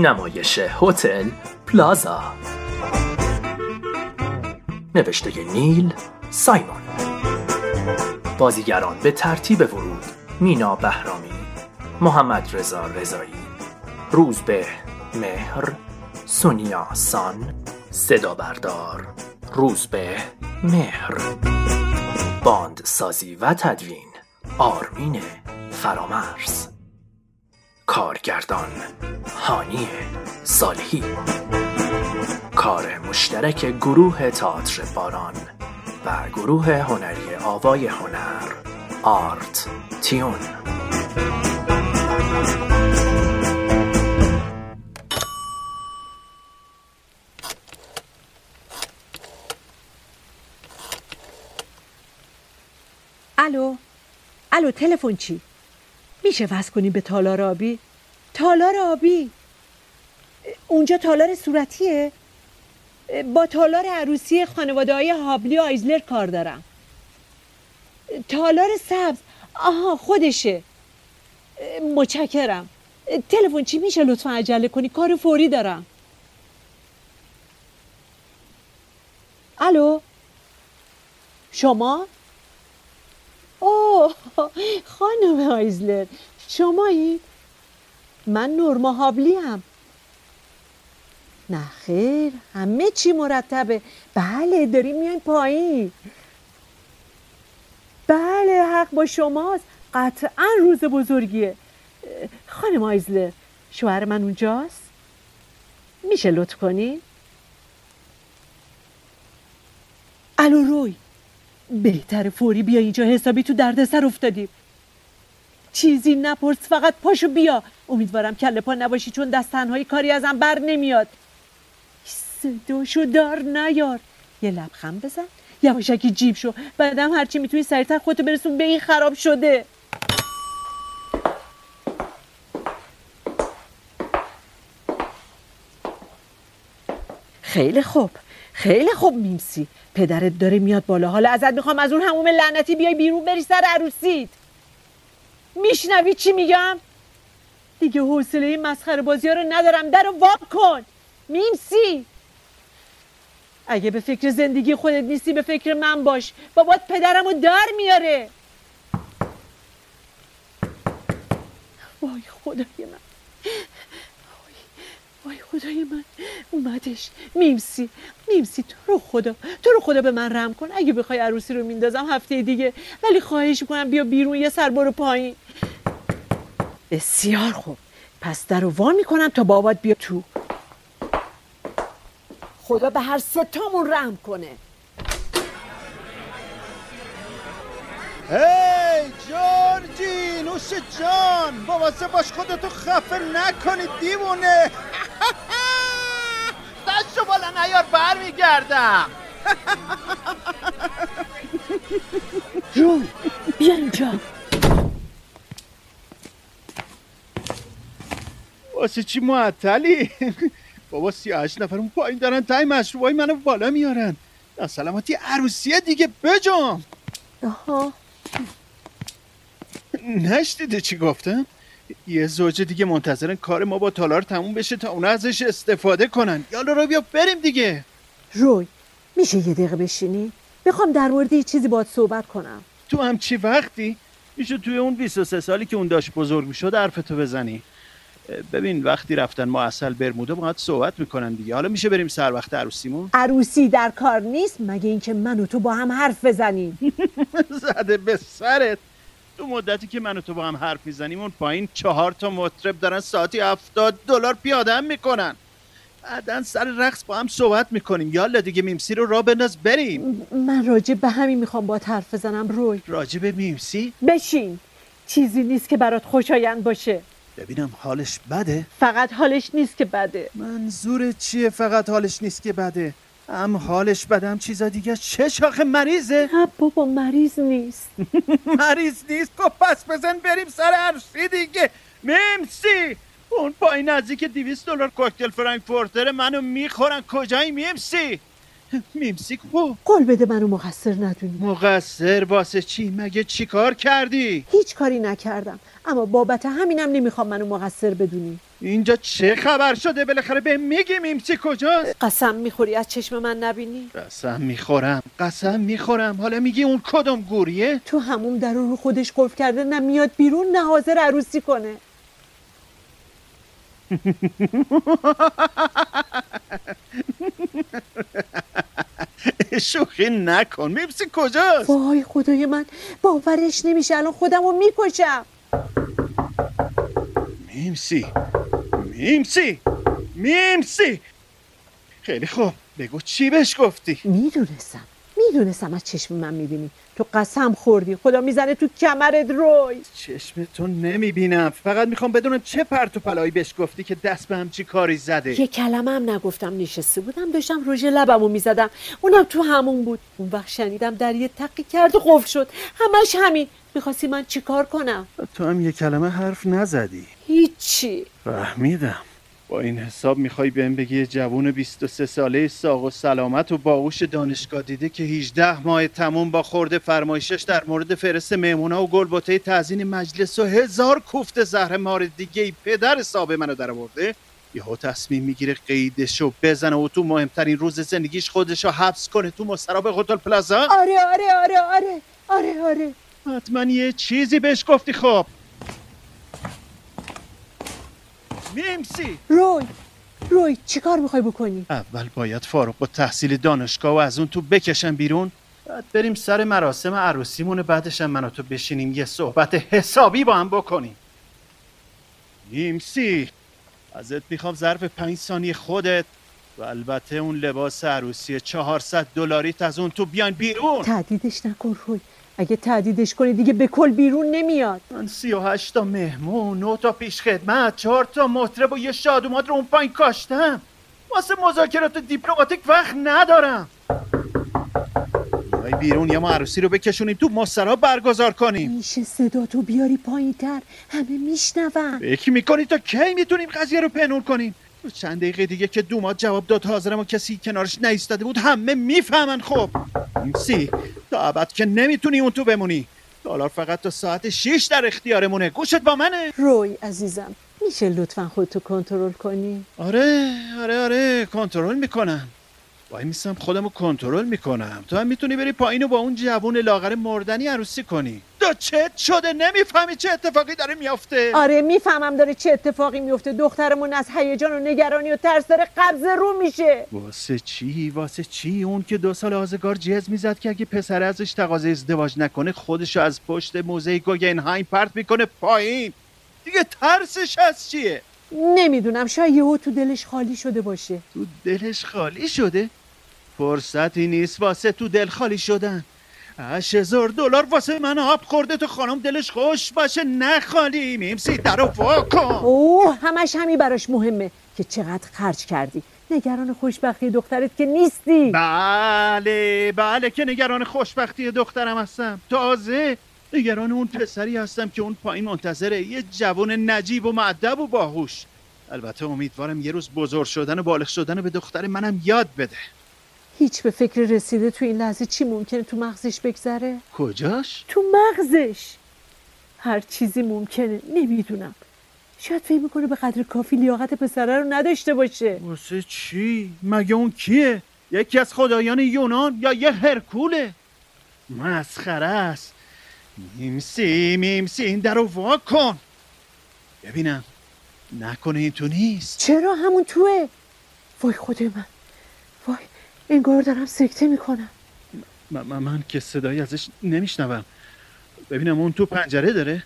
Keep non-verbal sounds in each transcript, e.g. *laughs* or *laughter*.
نمایش هتل پلازا. نوشته نیل سایمون. بازیگران به ترتیب ورود مینا بهرامی محمد رضا رضایی روزبه مهر سونیا سان صدا بردار روزبه مهر. باند سازی و تدوین آرمین فرامرز. کارگردان هانی صالحی. کار مشترک گروه تئاتر باران و گروه هنری آوای هنر آرت تیون. الو الو تلفن چی؟ میشه وز کنیم به تالار آبی تالار آبی اونجا تالار صورتیه. با تالار عروسی خانواده های هابلی و آیزلر کار دارم. تالار سبز. آها خودشه. متشکرم. تلفن چی میشه؟ لطفا عجله کنی. کار فوری دارم. الو؟ شما؟ *laughs* خانم آیزلر شمایی؟ من نورما هابلی هم نه خیر همه چی مرتبه. بله داریم میان پایین. بله حق با شماست. قطعا روز بزرگیه. خانم آیزلر شوهر من اونجاست؟ میشه لطف کنی؟ الو روی. بهتر فوری بیا اینجا حسابی تو دردسر افتادیم چیزی نپرس فقط پاشو بیا. امیدوارم کله پا نباشی چون دست تنهایی کاری ازم بر نمیاد. صداشو دار نیار. یه لبخند بزن. یواشکی جیب شو. بعدم هرچی می‌تونی سریعتر خودتو برسون. به این خراب شده. خیلی خوب. خیلی خوب میمسی. پدرت داره میاد بالا. حالا ازت می‌خوام از اون هموم لعنتی بیای بیرون بری سر عروسیت. میشنوی چی میگم؟ دیگه حوصله این مسخره بازی ها رو ندارم. در رو واب کن. میمسی. اگه به فکر زندگی خودت نیستی به فکر من باش. بابات پدرم رو در میاره. وای خدای من. وای خدای من اومدش. میمسی میمسی تو رو خدا تو رو خدا به من رم کن. اگه بخوای عروسی رو میندازم هفته دیگه ولی خواهش می‌کنم بیا بیرون یه سر برو پایین. بسیار خوب. پس در رو وا می‌کنم تا بابات بیا تو. خدا به هر ستامون رحم کنه. هی جورجی نوش جان بابا باش خودتو خفه نکنی دیوونه. نیار برمیگردم. جون بیا اینجا واسه چی معطلی؟ بابا سی هشت نفر اون پایین دارن تای مشروبای منو بالا میارن. سلامتی عروسیه دیگه بجام. آها. نشدیده چی گفتم؟ یه زوج دیگه منتظرن کار ما با تالار تموم بشه تا اونا ازش استفاده کنن. یالا رو بیا بریم دیگه. روی میشه یه دقیقه بشینی؟ می‌خوام در مورد یه چیزی باید صحبت کنم. تو هم چی وقتی؟ میشه توی اون 23 سالی که اون داشت بزرگ می‌شد حرفتو بزنی. ببین وقتی رفتن ما اصل برمودا باید صحبت می‌کنن دیگه. حالا میشه بریم سر وقت عروسیمون؟ عروسی در کار نیست؟ مگه اینکه من و تو با هم حرف بزنیم؟ *laughs* زده به سرت. تو مدتی که من و تو با هم حرف می‌زنیم اون پایین چهار تا مطرب دارن ساعتی هفتاد دلار پیاده هم می‌کنن. بعدا سر رقص با هم صحبت می‌کنیم. یالا دیگه میمسی رو را بنداز بریم. من راجع به همین می‌خوام با حرف بزنم روی. راجع به میمسی بشین. چیزی نیست که برات خوشایند باشه. ببینم حالش بده. فقط حالش نیست که بده. منظور چیه فقط حالش نیست که بده؟ هم حالش بده هم چیزا دیگه. چه شاخه مریضه؟ نه بابا مریض نیست. *laughs* مریض نیست؟ خب پس بزن بریم سر عرصی دیگه. میمسی اون پایین نزدیک دیویست دلار کوکتل فرانکفورتر منو می‌خورن. کجایی میمسی میمسی کو قول بده منو مقصر ندونی. مقصر واسه چی؟ مگه چی کار کردی؟ هیچ کاری نکردم. اما بابت همینم نمی‌خوام منو مقصر بدونی. اینجا چه خبر شده؟ بالاخره به میگی میمسی کجاست؟ قسم می‌خوری؟ از چشم من نبینی؟ قسم می‌خورم قسم می‌خورم. حالا میگی اون کدوم گوریه؟ تو همون در رو خودش قفل کرده نه میاد بیرون نه حاضر عروسی کنه. *laughs* شوخی نکن. میمسی کجاست؟ وای خدای من باورش نمیشه. الان خودم رو می‌کشم. میمسی میمسی میمسی خیلی خوب. بگو چی بهش گفتی؟ می‌دونستم. می‌دونستم از چشم من می‌بینی. تو قسم خوردی. خدا می‌زنه تو کمرت روی. چشمتون نمی‌بینم. فقط می‌خوام بدونم چه پرت و پلایی بهش گفتی که دست به همچی کاری زده. یه کلمه هم نگفتم نشسته بودم داشتم روژ لبمو می‌زدم. اونم تو همون بود. اون وقت شنیدم در یه تقی کرد و قفل شد. همش همین. می‌خواستی من چیکار کنم؟ تو هم یه کلمه حرف نزدی. هیچی. فهمیدم. با این حساب می‌خوای بهم بگی جوون 23 ساله ساق و سلامت و باهوش دانشگاه دیده که 18 ماه تموم با خورده فرمایشش در مورد فرست مهمونا و گلبته تزیین مجلس و هزار کوفت زهر مار دیگه ای پدر حساب منو در آورده. یهو تصمیم می‌گیره قیدشو بزنه و تو مهمترین روز زندگیش خودشو حبس کنه تو مستراب هتل پلازا. آره آره آره آره آره آره. حتما یه چیزی بهش گفتی خب. میمسی روی روی چیکار می‌خوای بکنی؟ اول باید فاروق با تحصیل دانشگاه و از اون تو بکشن بیرون بعد بریم سر مراسم عروسیمون بعدش هم من و تو بشینیم یه صحبت حسابی با هم بکنیم. میمسی ازت می‌خوام ظرف پنج ثانیه خودت و البته اون لباس عروسی 400 دلاریت از اون تو بیان بیرون. تهدیدش نکن روی. اگه تهدیدش کنی دیگه به کل بیرون نمیاد. من سی و هشت تا مهمون نه تا پیش خدمت چهار تا مطرب و یه شادومات رو اون پایین کاشتم. واسه مذاکرات دیپلماتیک وقت ندارم. بیای بیرون یه ما عروسی رو بکشونیم تو مسترا برگزار کنیم. میشه صدا تو بیاری پایین تر همه میشنون. فکر می‌کنی تا کی می‌تونیم قضیه رو پنور کنیم؟ چند دقیقه دیگه که دومات جواب داد حاضرم و کسی کنارش نایستاده بود همه می‌فهمن خب. سی تا ابد که نمی‌تونی اون تو بمونی. دلار فقط تا ساعت 6 در اختیارمونه. گوشت با منه. روی عزیزم میشه لطفا خودتو کنترل کنی؟ آره آره آره کنترل می‌کنم. وای میسم خودمو کنترل می‌کنم. تو هم می‌تونی بری پایین و با اون جوون لاغر مردنی عروسی کنی. چت شده؟ نمی‌فهمی چه اتفاقی داره میافته. آره می‌فهمم داره چه اتفاقی میفته. دخترمون از هیجان و نگرانی و ترس داره قبض رو میشه. واسه چی؟ واسه چی؟ اون که دو سال آزگار جز می‌زد که اگه پسر ازش تقاضا ازدواج نکنه خودشو از پشت موزه گوگنهایم پرت می‌کنه پایین. دیگه ترسش از چیه؟ نمی‌دونم شاید یهو تو دلش خالی شده باشه. تو دلش خالی شده؟ فرصتی نیست واسه تو دل خالی شدن. هشت هزار دلار واسه من آب خورده تو خانم دلش خوش باشه نخالی میمسی در وا کن. اوه همش همین براش مهمه که چقدر خرج کردی. نگران خوشبختی دخترت که نیستی. بله بله که نگران خوشبختی دخترم هستم. تازه نگران اون پسری هستم که اون پایین منتظره. یه جوان نجیب و معدب و باهوش. البته امیدوارم یه روز بزرگ شدن و بالغ شدن به دختر منم یاد بده. هیچ به فکر رسیده تو این لحظه چی ممکنه تو مغزش بگذره؟ کجاش؟ تو مغزش. هر چیزی ممکنه. نمی‌دونم. شاید فکر می‌کنه به قدر کافی لیاقت پسره رو نداشته باشه. واسه چی؟ مگه اون کیه؟ یکی از خدایان یونان یا یه هرکوله؟ مسخره است. میمسی میمسی این در رو وا کن. ببینم. نکنه این تو نیست. چرا؟ همون توه. وای خدای من. انگار دارم سکته می‌کنم. من, من, من که صدایی ازش نمیشنوم. ببینم اون تو پنجره داره؟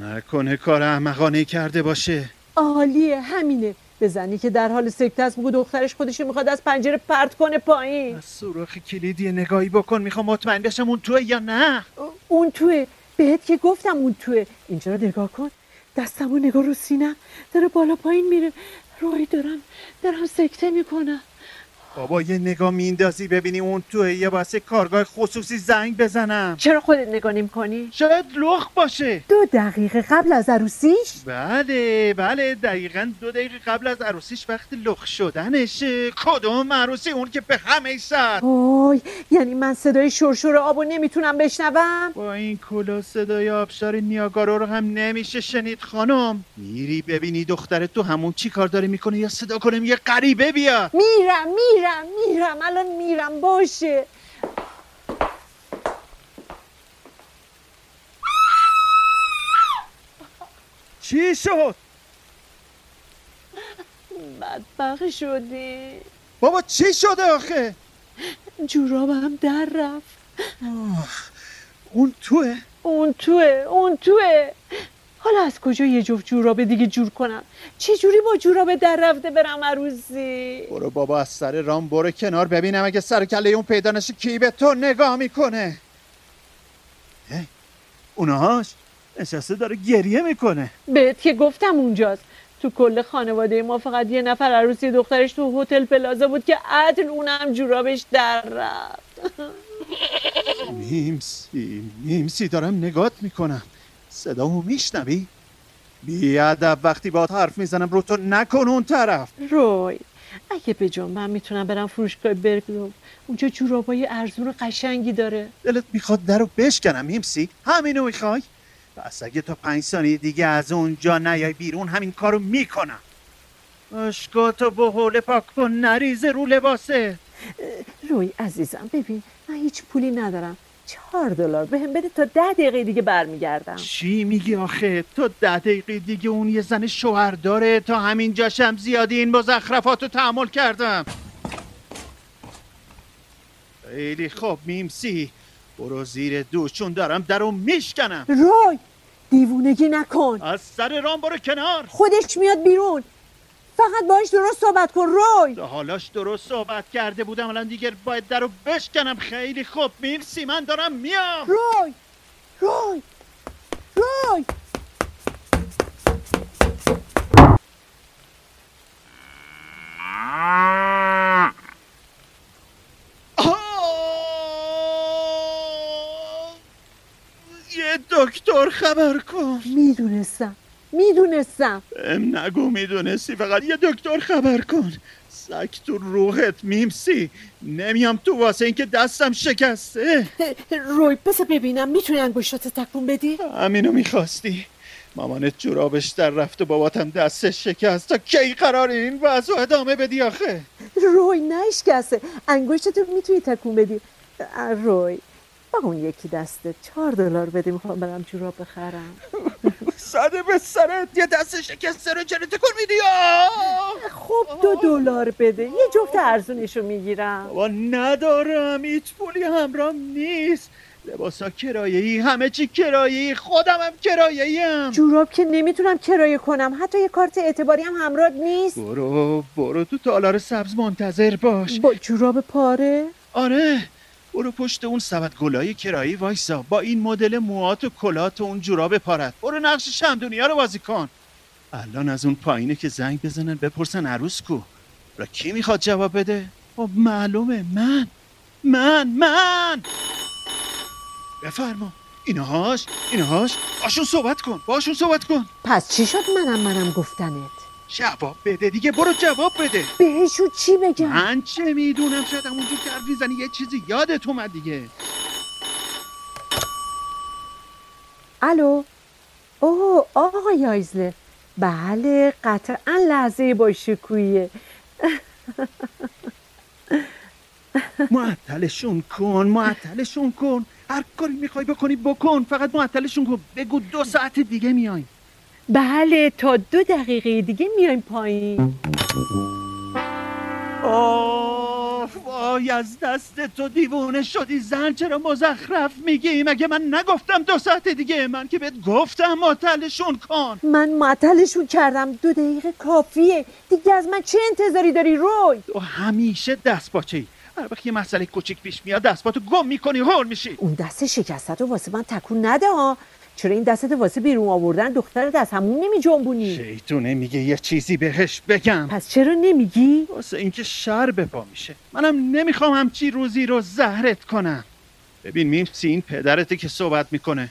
نکنه کار احمقانه کرده باشه. عالیه همینه. بزنی که در حال سکته است بگو دخترش خودش می‌خواد از پنجره پرت کنه پایین. از سوراخ کلیدی نگاهی بکن می‌خوام مطمئن بشم اون توه یا نه. اون توه. بهت که گفتم اون توه. اینجا رو نگاه کن. دستم و نگاه رو سینم. داره بالا پایین میره. روی دارم. دارم سکته می‌کنم. بابا یه نگاه میندازی ببینی اون توه. یه واسه کارگاه خصوصی زنگ بزنم. چرا خودت نگاه نمی کنی؟ شاید لخ باشه. دو دقیقه قبل از عروسیش؟ بله بله. دقیقا دو دقیقه قبل از عروسیش وقت لخ شدنشه. کدوم عروسی؟ اون که به همه ساعت وای یعنی من صدای شرشور آبو نمی‌تونم بشنوم؟ با این کلا صدای آبشار نیاگارا رو هم نمیشه شنید خانم. میری ببینی دخترت تو همون چی کار داره می‌کنه یا صدا کنیم یه غریبه بیا. میرم میرم. میرم الان میرم باشه. چی شد؟ بدبخ شدی. بابا چی شده آخه؟ جورابم در رفت. اون توه؟ اون توه اون توه. حالا از کجا یه جفت جوراب دیگه جور کنم؟ چه جوری با جوراب در رفته برم عروسی؟ برو بابا از سر رام برو کنار. ببینم اگه سر کله اون پیدا نشه کی به تو نگاه می‌کنه. اونهاش نشسته داره گریه می‌کنه. بهت که گفتم اونجاست. تو کل خانواده ما فقط یه نفر عروسی دخترش تو هتل پلازا بود که عدل اونم جورابش در رفت. میمسی میمسی دارم نگات می‌کنم. صدامو میشنوی؟ بیادب وقتی با حرف می‌زنم رو تو نکن اون طرف. روی اگه به من می‌تونم برم فروشگاه برگلوم اونجا جورابای ارزون قشنگی داره. دلت می‌خواد در رو بشکنم میمسی همینو می‌خوای؟ پس اگه تا پنج ثانیه دیگه از اونجا نیای بیرون همین کارو می‌کنم. اشکاتو با حوله پاک کن نریزه رو لباسه. روی عزیزم ببین من هیچ پولی ندارم. چهار دلار. بهم بده تا ده دقیقه دیگه برمیگردم. چی میگی آخه؟ تو ده دقیقه دیگه اون یه زن شوهر داره. تا همین جاشم زیادی این مزخرفات رو تحمل کردم. خیلی خوب میمسی. برو زیر دوش چون دارم در رو میشکنم. روی دیوونگی نکن. از سر رام برو کنار. خودش میاد بیرون. فقط باش درست صحبت کن روی. تا حالاش درست صحبت کرده بودم الان دیگه باید در رو بشکنم. خیلی خوب می‌رسی من دارم میام. روی روی روی! یه دکتر خبر کن. می‌دونستم. می‌دونستم. ام نگو می‌دونستی فقط یه دکتر خبر کن. سگ تو روحت میمسی نمیام تو واسه اینکه دستم شکسته. روی بس ببینم می‌تونی انگشتات تکون بدی؟ همینو می‌خواستی. مامانت جورابش در رفت و باباتم دستش شکست. تا کی قرار این وضع رو ادامه بدی آخه؟ روی نشکسته. انگشتتو می‌تونی تکون بدی؟ روی با اون یکی دسته چهار دلار بده می‌خوام برم جوراب بخرم. صده به سرت. یه دست شکسته رو چرا تکون میدی! خب دو دلار بده. یه جفت ارزونشو می‌گیرم. بابا ندارم. هیچ پولی همرام نیست. لباسا کرایه ای همه چی کرایه ای خودم هم کرایه هم جوراب که نمی‌تونم کرایه کنم. حتی یه کارت اعتباری هم همراه نیست. برو برو تو تالار سبز منتظر باش. با جوراب پاره؟ آره. برو پشت اون سبد گلای کرایی وایسا. با این مدل موهات و کلات و اون جوراب پارت برو نقش شمدونیا رو بازی کن. الان از اون پایینه که زنگ بزنن بپرسن عروس کو. را کی می‌خواد جواب بده؟ خب معلومه. من. من. من. بفرما. اینهاش اینهاش باشون صحبت کن. باشون صحبت کن. پس چی شد منم منم گفتنت؟ جواب بده دیگه برو جواب بده. بهشون چی بگم؟ من چه می‌دونم شاید همونجور که حرف می‌زنی یه چیزی یادت اومد دیگه. الو؟ اوه آقای آیزله. بله قطعا لحظه با شکویه. معطلشون کن معطلشون کن. هر کاری می‌خوای بکنی بکن. فقط معطلشون کن. بگو دو ساعت دیگه میایم. بله تا دو دقیقه دیگه میایم پایین. آه وای از دست تو دیوونه شدی. زن چرا مزخرف میگی؟ مگه من نگفتم دو ساعت دیگه؟ من که بهت گفتم معطلشون کن. من معطلشون کردم. دو دقیقه کافیه. دیگه از من چه انتظاری داری روی؟ تو همیشه دست باچه هر وقت یه مسئله کوچیک پیش میاد دست تو گم می‌کنی هول میشی. اون دست شکسته رو واسه من تکون نده ها. چرا این دستت واسه بیرون آوردن دخترت از همون نمی جنبونی شیطونه میگه یه چیزی بهش بگم. پس چرا نمیگی؟ واسه اینکه شر به پا میشه. منم نمی‌خوام همچی روزی رو زهرت کنم. ببین میمسی این پدرته که صحبت می‌کنه.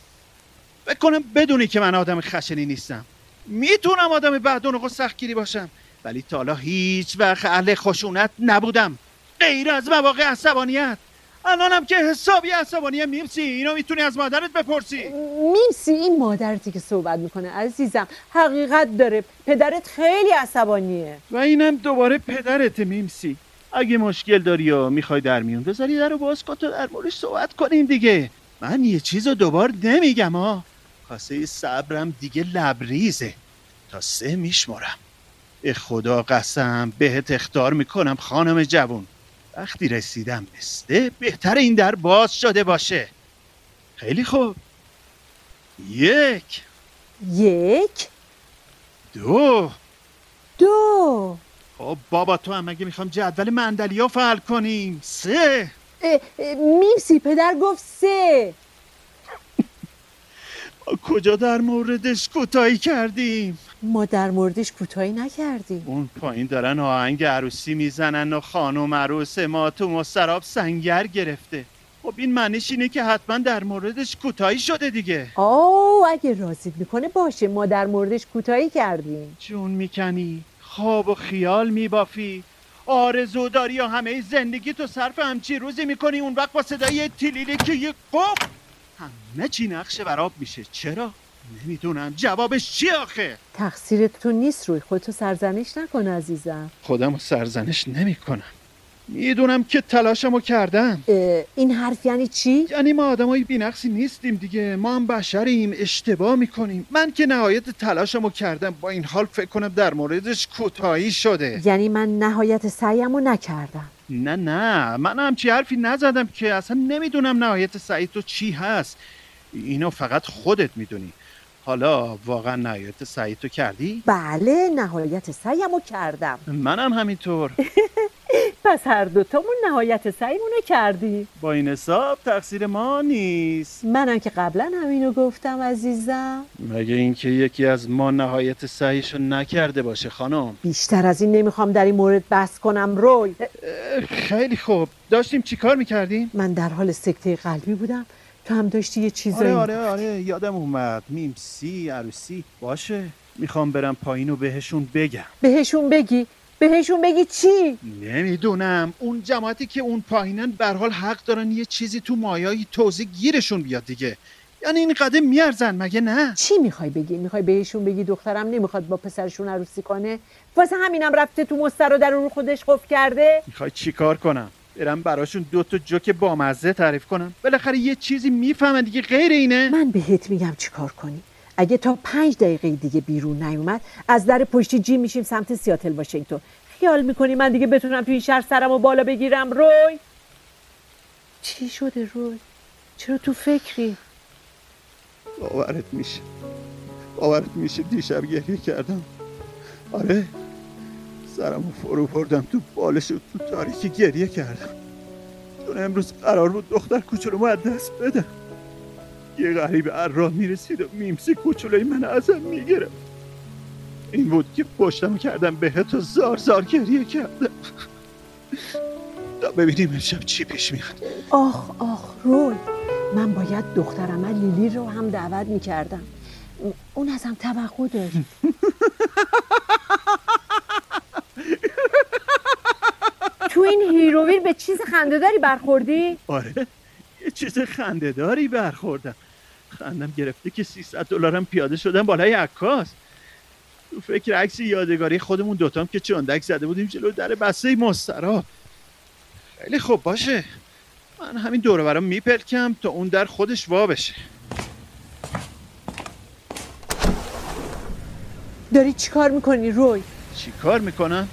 بکنم بدونی که من آدم خشنی نیستم. می‌تونم آدم بعدون و سختگیری باشم. ولی تا حالا هیچ وقت اهل خشونت نبودم. غیر از مواقع عصبانیت. الانم که حسابی عصبانیه میمسی اینو می‌تونی از مادرت بپرسی. میمسی این مادرتی که صحبت می‌کنه عزیزم. حقیقت داره. پدرت خیلی عصبانیه. و اینم دوباره پدرت میمسی اگه مشکل داری و می‌خوای در میون بذاری در رو باز کن تا در موردش صحبت کنیم دیگه. من یه چیز رو دوبار نمیگم ها کاسه صبرم دیگه لبریزه. تا سه میشمرم به خدا قسم بهت اختار می‌کنم خانم جوون. وقتی رسیدم به سه بهتر این در باز شده باشه. خیلی خوب. یک. یک. دو. دو. خب بابا تو هم اگه می‌خوام جدول مندلی فعال کنیم؟ سه. اه، اه، میمسی پدر گفت سه. کجا در موردش کوتاهی کردیم؟ ما در موردش کوتاهی نکردیم. اون پایین دارن آهنگ عروسی می‌زنن و خانم عروس ما تو مستراب سنگر گرفته. خب این معنیش اینه که حتما در موردش کوتاهی شده دیگه. آه اگه راضیت می‌کنه باشه ما در موردش کوتاهی کردیم. جون می‌کنی خواب و خیال میبافی. آرزو داری یا همه زندگی تو صرف همچی روزی می‌کنی اون وقت با صدای تلیلی که یه قف همه چی نقش براب میشه. چرا؟ نمی‌دونم. جوابش چی آخه؟ تقصیر تو نیست روی خودتو سرزنش نکن عزیزم. خودم رو سرزنش نمی‌کنم. می‌دونم که تلاشمو کردم. این حرف یعنی چی؟ یعنی ما آدمای بینقصی نیستیم دیگه. ما هم بشریم اشتباه می‌کنیم. من که نهایت تلاشمو کردم. با این حال فکر کنم در موردش کوتاهی شده. یعنی من نهایت سعیمو نکردم. نه نه من همچی حرفی نزدم که اصلا نمی‌دونم نهایت سعی تو چی هست. اینو فقط خودت می‌دونی. حالا واقعا نهایت سعی تو کردی؟ بله نهایت سعیمو کردم. منم همینطور. *laughs* پس هر دوتامون نهایت سعیمونو کردیم با این حساب تقصیر ما نیست. منم که قبلا همینو گفتم عزیزم. مگه اینکه یکی از ما نهایت سعیشو نکرده باشه خانم؟ بیشتر از این نمی‌خوام در این مورد بحث کنم روی. خیلی خوب. داشتیم چیکار می‌کردیم؟ من در حال سکته قلبی بودم. تو هم داشتی یه چیزایی. آره آره آره یادم اومد. میمسی عروسی. باشه. می‌خوام برم پایین و بهشون بگم. بهشون بگی. بهشون بگی چی؟ نمی‌دونم. اون جماعتی که اون پایینن به هر حال حق دارن یه چیزی تو مایایی توضیح گیرشون بیاد دیگه. یعنی این قدم میارزن مگه نه؟ چی می‌خوای بگی؟ می‌خوای بهشون بگی دخترم نمی‌خواد با پسرشون عروسی کنه؟ واسه همینم رفته تو مستر رو در رو خودش قفل کرده؟ می‌خوای چیکار کنم؟ برم براشون دو تا جوک بامزه تعریف کنم. بالاخره یه چیزی می‌فهمن دیگه غیر اینه. من بهت میگم چیکار کنی؟ اگه تا پنج دقیقه دیگه بیرون نیومد از در پشتی جیم میشیم سمت سیاتل واشنگتن. خیال می‌کنی من دیگه بتونم تو این شهر سرم و بالا بگیرم روی؟ چی شده روی؟ چرا تو فکری؟ باورت میشه. باورت میشه دیشب گریه کردم. آره سرمو فرو بردم تو بالش و تو تاریکی گریه کردم. چون امروز قرار بود دختر کوچولومو از دست بدم. یه غریب هر راه می‌رسید و میمسی کوچولوی من ازم می‌گرفت. این بود که پشتم کردم بهت و زار زار گریه کردم. تا ببینیم امشب چی پیش میاد. آخ آخ روی من باید دخترم لیلی رو هم دعوت می‌کردم. اون ازم توقع داشت. *laughs* تو این هیروویر به چیز خندهداری برخوردی؟ آره یه چیز خندهداری برخوردم خندم گرفته که 300 دلارم پیاده شدم بالای عکاس تو فکر عکس یادگاری خودمون دوتام که چندک زده بودیم جلو در بسته مسترا خیلی خوب باشه من همین دوره برام میپلکم تا اون در خودش وا بشه داری چیکار می‌کنی روی؟ چی کار می‌کنم؟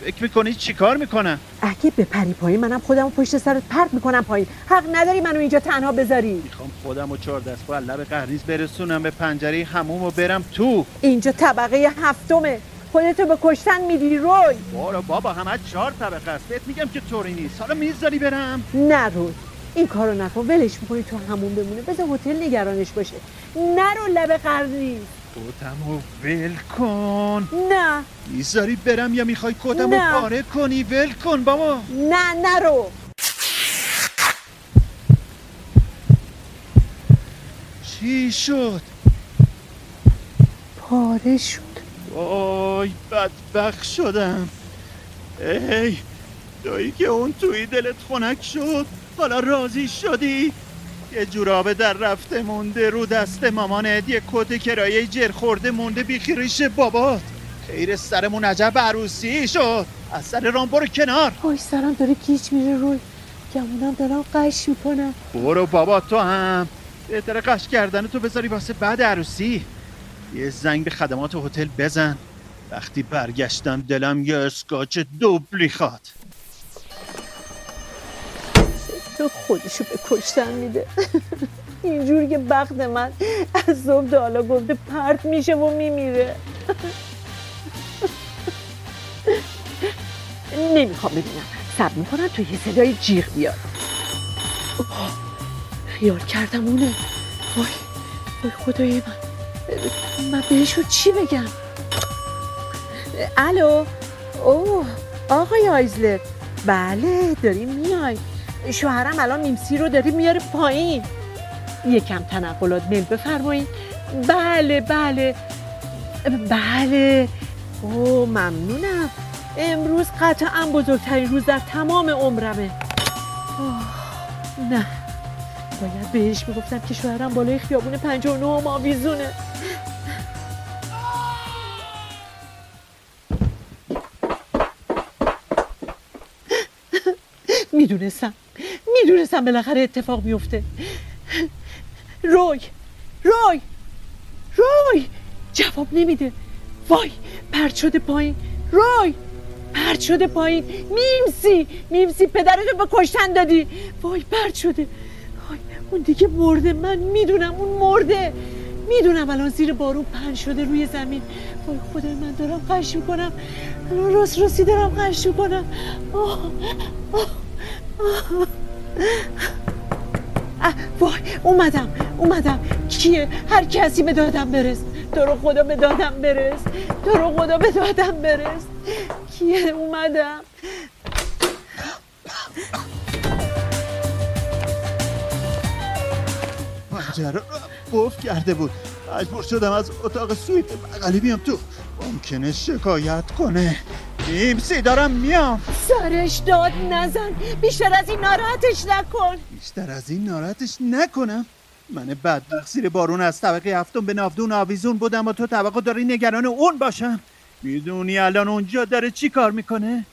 فکر می‌کنی چی کار می‌کنم؟ اگه بپری پایین منم خودم پشت سرت پرت می‌کنم پایین. حق نداری منو اینجا تنها بذاری. می‌خوام خودم و چهار دست با لب قرنیز برسونم به پنجره هموم و برم تو. اینجا طبقه هفتمه. خودتو به کشتن میدی روی. بارا بابا همه چهار طبقه است. بهت میگم که طوری نیست. حالا می‌ذاری برم. نه روی. این کارو نکن. ولش می‌کنی تو همون بمونه. بذار هتل نگرانش باشه. نرو لب قرنی کتمو ول کن. نه. می‌ذاری برم یا می‌خوای کتمو نه. پاره کنی؟ ول کن بابا. نه نرو. چی شد؟ پاره شد. وای بدبخ شدم. ای تویی که اون توی دلت خنک شد حالا راضی شدی؟ یه جورابه در رفته مونده رو دست مامانت یه کت کرایه جر خورده مونده بیخیریش بابات. خیر سرمون عجب عروسی شد. از سر رام برو کنار. وای سرم داره گیج میره روی. گمونم دارم قش می‌کنم. برو بابا تو هم. بهتره قش کردن تو بذاری واسه بعد عروسی. یه زنگ به خدمات هتل بزن. وقتی برگشتم دلم یه اسکاچ دوبلی خواد. تو خودشو به کشتن میده. اینجور که بخت من از صبح تا حالا گفته پرت میشه و میمیره. نمی‌خوام ببینم. سب می‌کنم تو یه صدای جیغ بیاد خیال کردم اونه. وای وای خدای من. من بهشو چی بگم؟ الو؟ اوه آقای آیزلر. بله داریم میای. شوهرم الان میمسی رو داری میاره پایین. یکم تنقلات میل بفرمایید بله بله. بله. او ممنونم. امروز قطعا بزرگترین روز در تمام عمرمه. نه. باید بهش می‌گفتم که شوهرم بالای خیابون 59 آویزونه می‌دونستم. می‌دونستم بالاخره اتفاق میفته روی روی روی. جواب نمیده. وای پرت شده پایین. روی پرت شده پایین. میمسی میمسی پدرتو به کشتن دادی. وای پرت شده. وای اون دیگه مرده. من می‌دونم اون مرده. می‌دونم الان زیر بارون پن شده روی زمین. وای خدای من دارم قش می‌کنم. الان راست راستی دارم قش می‌کنم. آه آه. اه، وای اومدم اومدم. کیه؟ هر کسی به دادم برس. تو رو خدا به دادم برس. تو رو خدا به دادم برس. کیه؟ اومدم. پنجره قفل کرده بود. مجبور شدم از اتاق سویت بغلی بیام. تو ممکنه شکایت کنه. میمسی دارم میام. سرش داد نزن. بیشتر از این ناراحتش نکن. بیشتر از این ناراحتش نکنم. من بدبخت زیر بارون از طبقه هفتم به ناودون آویزون بودم و تو طبقه داری نگران اون باشم. می‌دونی الان اونجا داره چی کار می‌کنه؟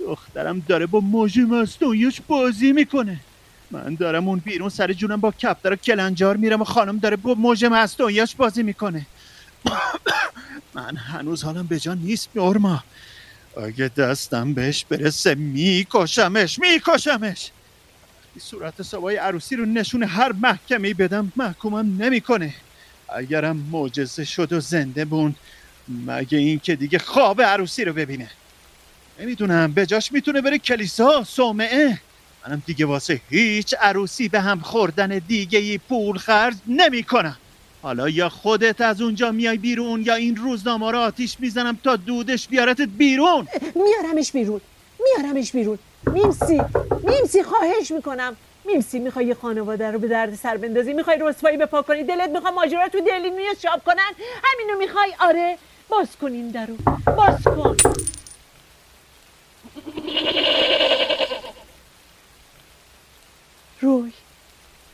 دخترم داره با موج مستونیش بازی می‌کنه. من دارم اون بیرون سر جونم با کفتر و کلنجار میرم و خانم داره با موج مستونیش بازی می‌کنه. *coughs* من هنوز حالم به جا نیست نورما. اگه دستم بهش برسه میکشمش میکشمش. صورت سوای عروسی رو نشون هر محکمه بدم محکومم نمی‌کنه. اگرم معجزه شد و زنده موند مگه این که دیگه خواب عروسی رو ببینه. نمی‌دونم به جاش می‌تونه بره کلیسا صومعه. منم دیگه واسه هیچ عروسی به هم خوردن دیگه ای پول خرج نمی کنم حالا یا خودت از اونجا میای بیرون یا این روزنامه رو آتیش می‌زنم تا دودش بیارتت بیرون؟ میارمش بیرون. میارمش بیرون. میمسی. میمسی خواهش می‌کنم. میمسی می‌خوای یه خانواده رو به درد سر بندازی؟ می‌خوای رسوایی بپا کنی؟ دلت می‌خواد ماجرا تو دلین میاد شاب کنن؟ همینو می‌خوای؟ آره. باز کن این درو. باز کن. روی.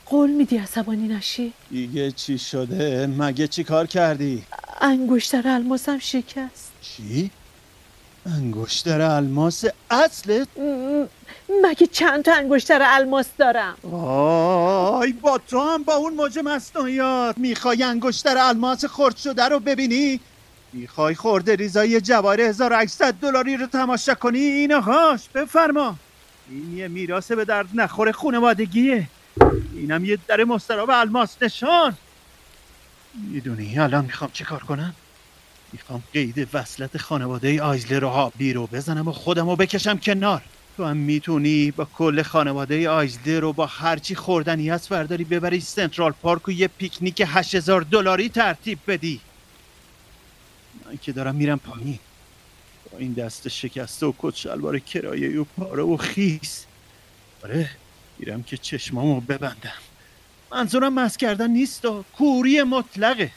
قول میدی عصبانی نشی؟ دیگه چی شده؟ مگه چی کار کردی؟ انگشتر الماسم شکست. چی؟ انگشتر الماس اصلت؟ مگه چند تا انگشتر الماس دارم؟ وای با تو هم با اون موج مصنوعیات. می‌خوای انگشتر الماس خرد شده رو ببینی؟ می‌خوای خورده ریزای جواهر 1800 دلاری رو تماشا کنی؟ اینهاش بفرما. این یه میراث به درد نخور خونوادگیه اینم یه در مستراب الماس نشان. می‌دونی الان می‌خوام چه کار کنم؟ می‌خوام قید وصلت خانواده آیزلر رو هابی رو بزنم و خودم رو بکشم کنار. تو هم می‌تونی با کل خانواده آیزده رو با هرچی خوردنی هست برداری ببری سنترال پارک و یه پیکنیک 8000 دلاری ترتیب بدی. من که دارم میرم پایین. با این دست شکسته و کت شلوار کرایه و پاره و خیس. آره میرم که چشمامو ببندم. منظورم مس کردن نیست و کوری مطلقه.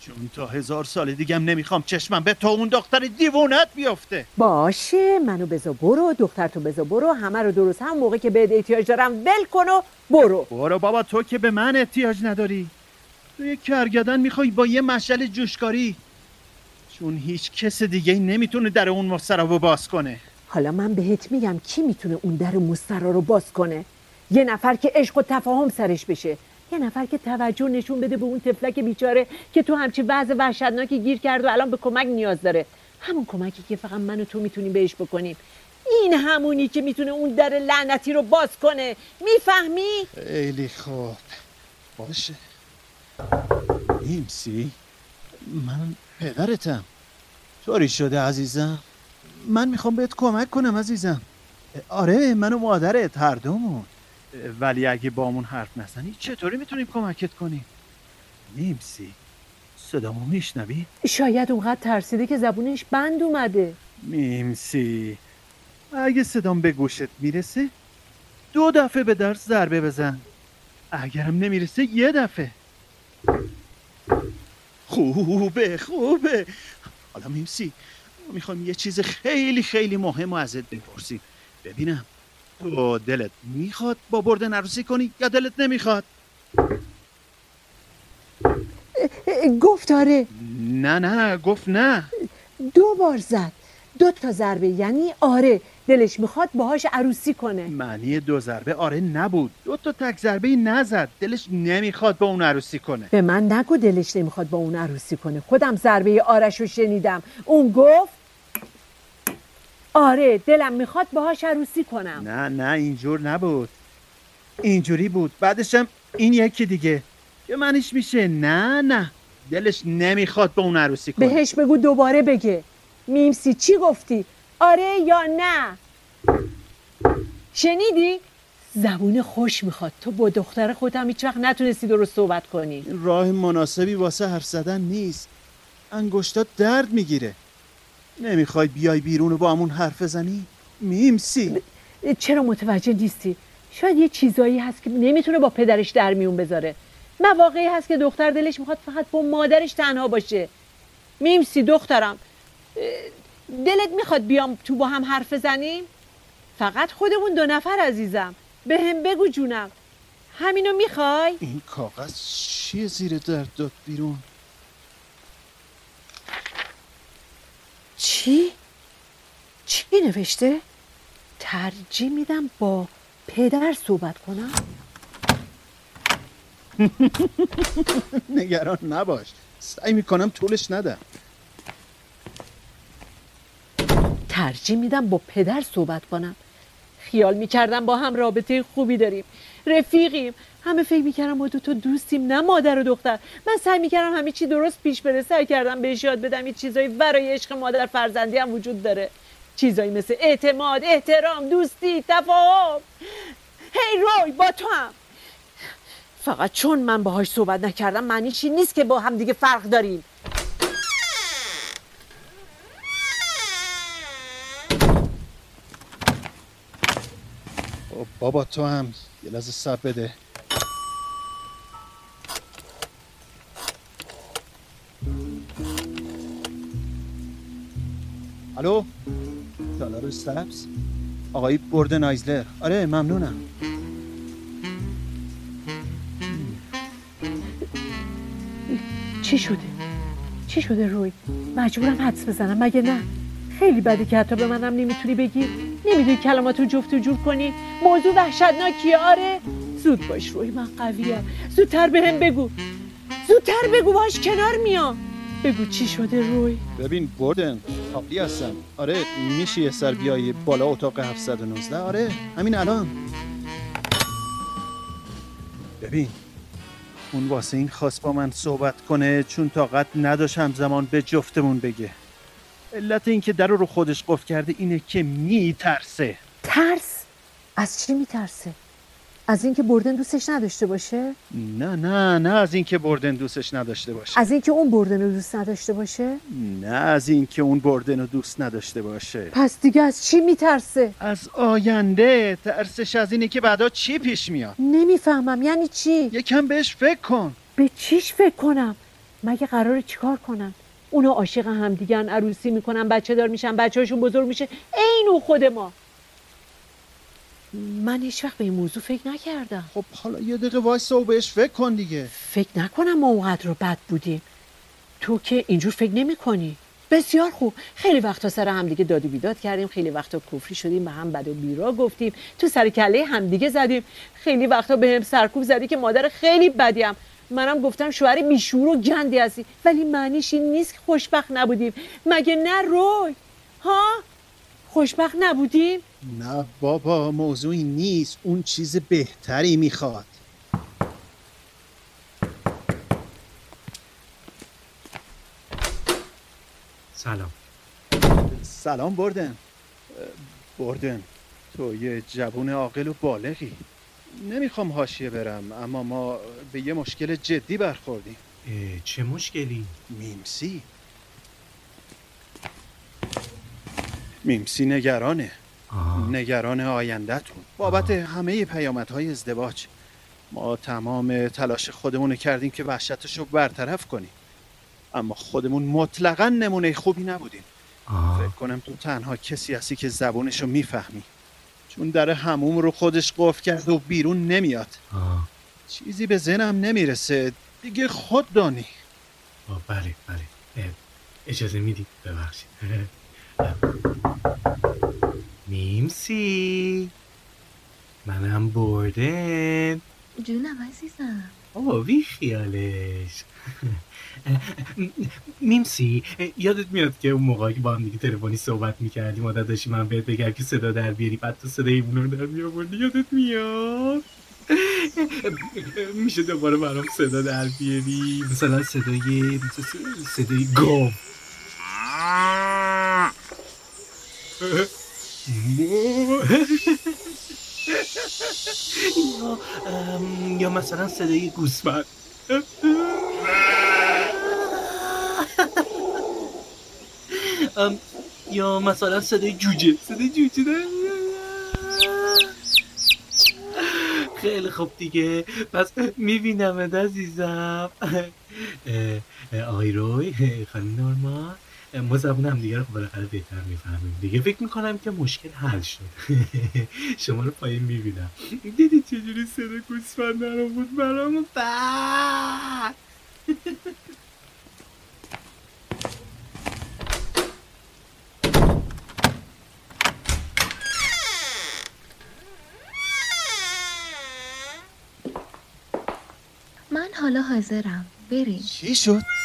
چون تا هزار سال دیگم نمی‌خوام چشمم به تو اون دختر دیوونت بیفته. باشه منو بزا برو دختر تو بزا برو همه رو درست هم موقع که بهت احتیاج دارم ول کن و برو. برو بابا تو که به من احتیاج نداری. تو یه کرگدن می‌خوای با یه مشل جوشکاری. چون هیچ کس دیگه نمی‌تونه در اون مسترا رو باز کنه. حالا من بهت میگم کی می‌تونه اون در مسترا رو باز کنه؟ یه نفر که عشق و تفاهم سرش بشه. یه نفر که توجه نشون بده به اون تفلک بیچاره که تو همچی وضع وحشتناکی گیر کرد و الان به کمک نیاز داره. همون کمکی که فقط من و تو می‌تونیم بهش بکنیم. این همونی که می‌تونه اون در لعنتی رو باز کنه. می‌فهمی؟ خیلی خوب. باشه. نیمسی من پدرتم. طوری شده عزیزم؟ من می‌خوام بهت کمک کنم عزیزم. آره من و مادرت هر دومون. ولی اگه بامون حرف نزنی چطوری می‌تونیم کمکت کنیم؟ نیمسی صدامو میشنوی؟ شاید اونقدر ترسیده که زبونش بند اومده. نیمسی اگه صدام به گوشت می‌رسه دو دفعه به درس ضربه بزن. اگرم نمی‌رسه یه دفعه. خوبه خوبه. حالا میمسی می‌خوام یه چیز خیلی خیلی مهم رو ازت بپرسیم. ببینم تو دلت می‌خواد با بردن عروسی کنی یا دلت نمی‌خواد؟ گفت آره. نه نه گفت نه. دو بار زد. دو تا ضربه یعنی آره. دلش می‌خواد باهاش عروسی کنه. معنی دو ضربه آره نبود. دو تا تک ضربه نزد. دلش نمی‌خواد با اون عروسی کنه. به من نگو دلش نمی‌خواد با اون عروسی کنه. خودم ضربه آرش رو شنیدم. اون گفت آره دلم می‌خواد باهاش عروسی کنم. نه نه اینجور نبود. اینجوری بود. بعدشم این یکی دیگه. که منش میشه. نه نه. دلش نمی‌خواد با اون عروسی کنه. بهش بگو دوباره بگه. میمسی چی گفتی؟ آره یا نه؟ شنیدی؟ زبون خوش می‌خواد. تو با دختر خودت هم هیچ وقت نتونستی درست صحبت کنی. راه مناسبی واسه حرف زدن نیست. انگشتات درد می‌گیره. نمی‌خوای بیای بیرون و با همون حرف بزنی؟ میمسی. چرا متوجه نیستی؟ شاید یه چیزایی هست که نمی‌تونه با پدرش در میون بذاره. مواقعی هست که دختر دلش می‌خواد فقط با مادرش تنها باشه. میمسی دخترم. دلت می‌خواد بیام تو با هم حرف بزنیم؟ فقط خودمون دو نفر عزیزم. به هم بگو جونم. همینو می‌خوای؟ این کاغذ چیه زیر درد داد بیرون؟ چی؟ چی نوشته؟ ترجیح میدم با پدر صحبت کنم. *laughs* نگران نباش. سعی می‌کنم طولش ندم. ترجیح میدم با پدر صحبت کنم. خیال می‌کردم با هم رابطه خوبی داریم. رفیقیم. همه فکر می‌کردم ما دو تا دوستیم نه مادر و دختر. من سعی می‌کردم همه چی درست پیش بره. سعی کردم بهش یاد بدم. یه چیزایی برای عشق مادر فرزندی هم وجود داره. چیزایی مثل اعتماد احترام دوستی تفاهم. هی روی با تو هم. فقط چون من باهاش صحبت نکردم معنی چی نیست که با هم دیگه فرق داریم؟ بابا تو هم یه لحظه سب بده. الو؟ تالار سبز؟ آقای برد نایزلر. آره ممنونم. چی شده؟ چی شده روی؟ مجبورم حدس بزنم مگه نه؟ خیلی بده که حتی به منم نمی‌تونی بگی. نمی‌دونی کلماتو جفت و جور کنی. موضوع وحشتناکیه آره. زود باش روی من قویم زودتر به هم بگو. زودتر بگو باش کنار میام. بگو چی شده روی؟ ببین بردن. حالی هستم. آره میشه یه سر بیای بالا اتاق 719 آره همین الان. ببین اون واسه این خواست با من صحبت کنه چون طاقت نداشت همزمان به جفتمون بگه. علت این که در رو خودش قفل کرده اینه که میترسه. ترس؟ از چی میترسه؟ از اینکه بردن دوستش نداشته باشه؟ نه نه نه از اینکه بردن دوستش نداشته باشه. از اینکه اون بردن رو دوست نداشته باشه؟ نه از اینکه اون بردن رو دوست نداشته باشه. پس دیگه از چی میترسه؟ از آینده ترسش از اینه که بعدا چی پیش میاد؟ نمی‌فهمم. یعنی چی؟ یکم بهش فکر کن. به چیش فکر کنم؟ مگه قراره چیکار کنن؟ اونا عاشق همدیگن عروسی می‌کنن بچه دار میشن بچه هاشون بزرگ میشه. عین خود ما. من هیچ وقت به این موضوع فکر نکردم. خب حالا یه دقیقه وایسا و بهش فکر کن دیگه. فکر نکنم ما اونقدر رو بد بودیم. تو که اینجور فکر نمی کنی. بسیار خوب. خیلی وقتا سر همدیگه داد و بیداد کردیم. خیلی وقتا کفری شدیم به هم بد و بیرا گفتیم. تو سر کله همدیگه زدیم. خیلی وقتا به هم سرکوب زدی که مادر خیلی بدیم منم گفتم شوهر بیشور و گندی هستی. ولی معنیش این نیست که خوشبخت نبودیم. مگه نه روی؟ ها؟ خوشبخت نبودیم؟ نه بابا موضوعی نیست. اون چیز بهتری می‌خواد. سلام. سلام بردن. بردن تو یه جوون عاقل و بالغی. نمی‌خوام حاشیه برم اما ما به یه مشکل جدی برخوردیم. چه مشکلی؟ میمسی. میمسی نگرانه. آه. نگران آیندهتون. بابت همه پیامدهای ازدواج. ما تمام تلاش خودمون رو کردیم که وحشتش رو برطرف کنیم. اما خودمون مطلقا نمونه خوبی نبودیم. آه. فکر کنم تو تنها کسی هستی که زبونش رو می‌فهمی. چون در هموم رو خودش قفل کرد و بیرون نمیاد. آه. چیزی به ذهنم نمی‌رسه. دیگه خود دانی. آه، بله بله. اجازه می‌دید ببخشید. *laughs* میمسی منم بردن جونم عزیزم. بابا بی خیالش. میمسی یادت میاد که اون موقعی که با هم دیگه تلفنی صحبت می‌کردیم عادت داشتی من بهت بگم که صدا در بیاری بعد تو صدای اون رو در میآوردی یادت میاد؟ میشه دوباره برام صدا در بیاری؟ مثلا صدای صدای گاو. یا مثلا صدای گوسفند. یا مثلا صدای جوجه. صدای جوجه میاد. خیلی خوب دیگه. پس می‌بینم عزیزم. آقای روی خانم نورما. ما زبون هم دیگه رو بالاخره بهتر می‌فهمیم. دیگه فکر می‌کنم که مشکل حل شد. *laughs* شما رو پایین می‌بینم. دیدی چجوری صدا گوسفند رو بود برام بعد من حالا حاضرم. بریم. چی شد؟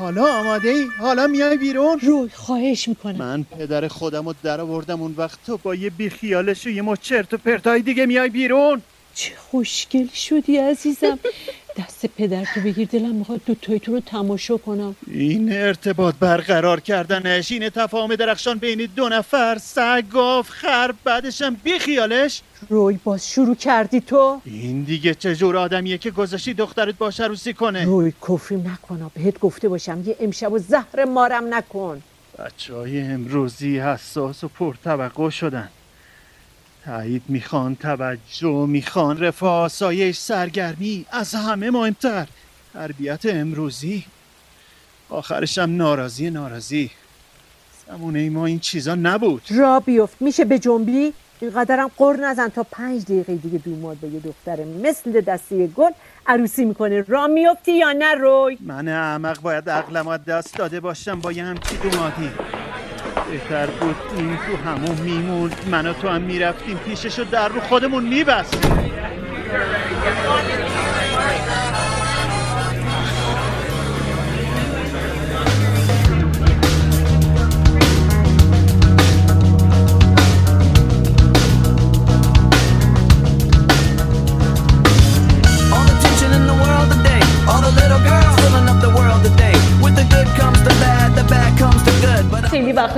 حالا آماده ای؟ حالا میای بیرون؟ روی خواهش می‌کنم من پدر خودم رو در آوردم اون وقت تو با یه بیخیالش و یه مچ چرت و پرتای دیگه میای بیرون چه خوشگل شدی عزیزم *laughs* دست پدر تو بگیر دلم می‌خواد دو تایتون رو تماشا کنم. این ارتباط برقرار کردنش این تفاهم درخشان بین دو نفر سگ گاو خر بعدش هم بیخیالش روی باز شروع کردی تو؟ این دیگه چه جور آدمیه که گذاشتی دخترت باش عروسی کنه؟ روی کفریم نکنم بهت گفته باشم یه امشب و زهر مارم نکن. بچه های امروزی حساس و پرتوقع شدن. تایید می‌خوان توجه می‌خوان رفاه آسایش سرگرمی از همه مهمتر. تربیت امروزی. آخرش هم ناراضی ناراضی. زمونه ما این چیزا نبود. را بیفت. میشه به جنبی؟ اینقدرم قر نزن تا پنج دقیقه دیگه دوماد با یه دختر مثل دسته گل عروسی می‌کنه. را میفتی یا نه روی؟ من احمق باید عقلم دست داده باشم با یه همچی دومادی بهتر بود این تو همون میموند. من و تو هم می‌رفتیم. پیششو در رو خودمون میبستیم. *laughs*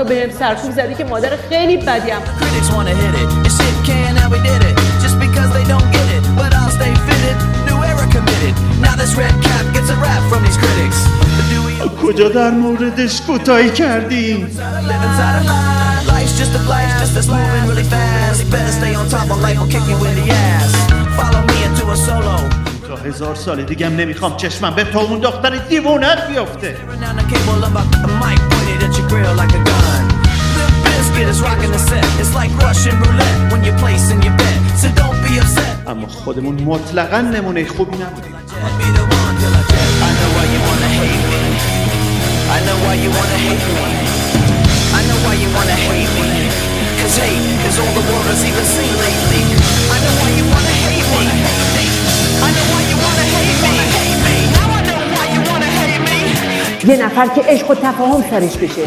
top of life or kick you in the ass. Follow me into a solo. تا هزار سال دیگه هم نمی‌خوام چشمم به تو اون دختر دیوونت بیفته. Tearing down the cable about the mic pointed at your grill like a gun. Limp Bizkit is rocking the set. It's like Russian roulette when you're placing your bet. So don't be upset. اما خودمون مطلقا نمونه خوبی نبودیم Jet be the one till I jet. I know why you wanna hate me. I know why you wanna hate me. I know why you wanna hate me. Cause hate is all the world has even seen lately. I know why you wanna hate me. I know why you wanna hate me. Now I know why you wanna hate me. یه نفر که عشق و تفاهم سرش بشه.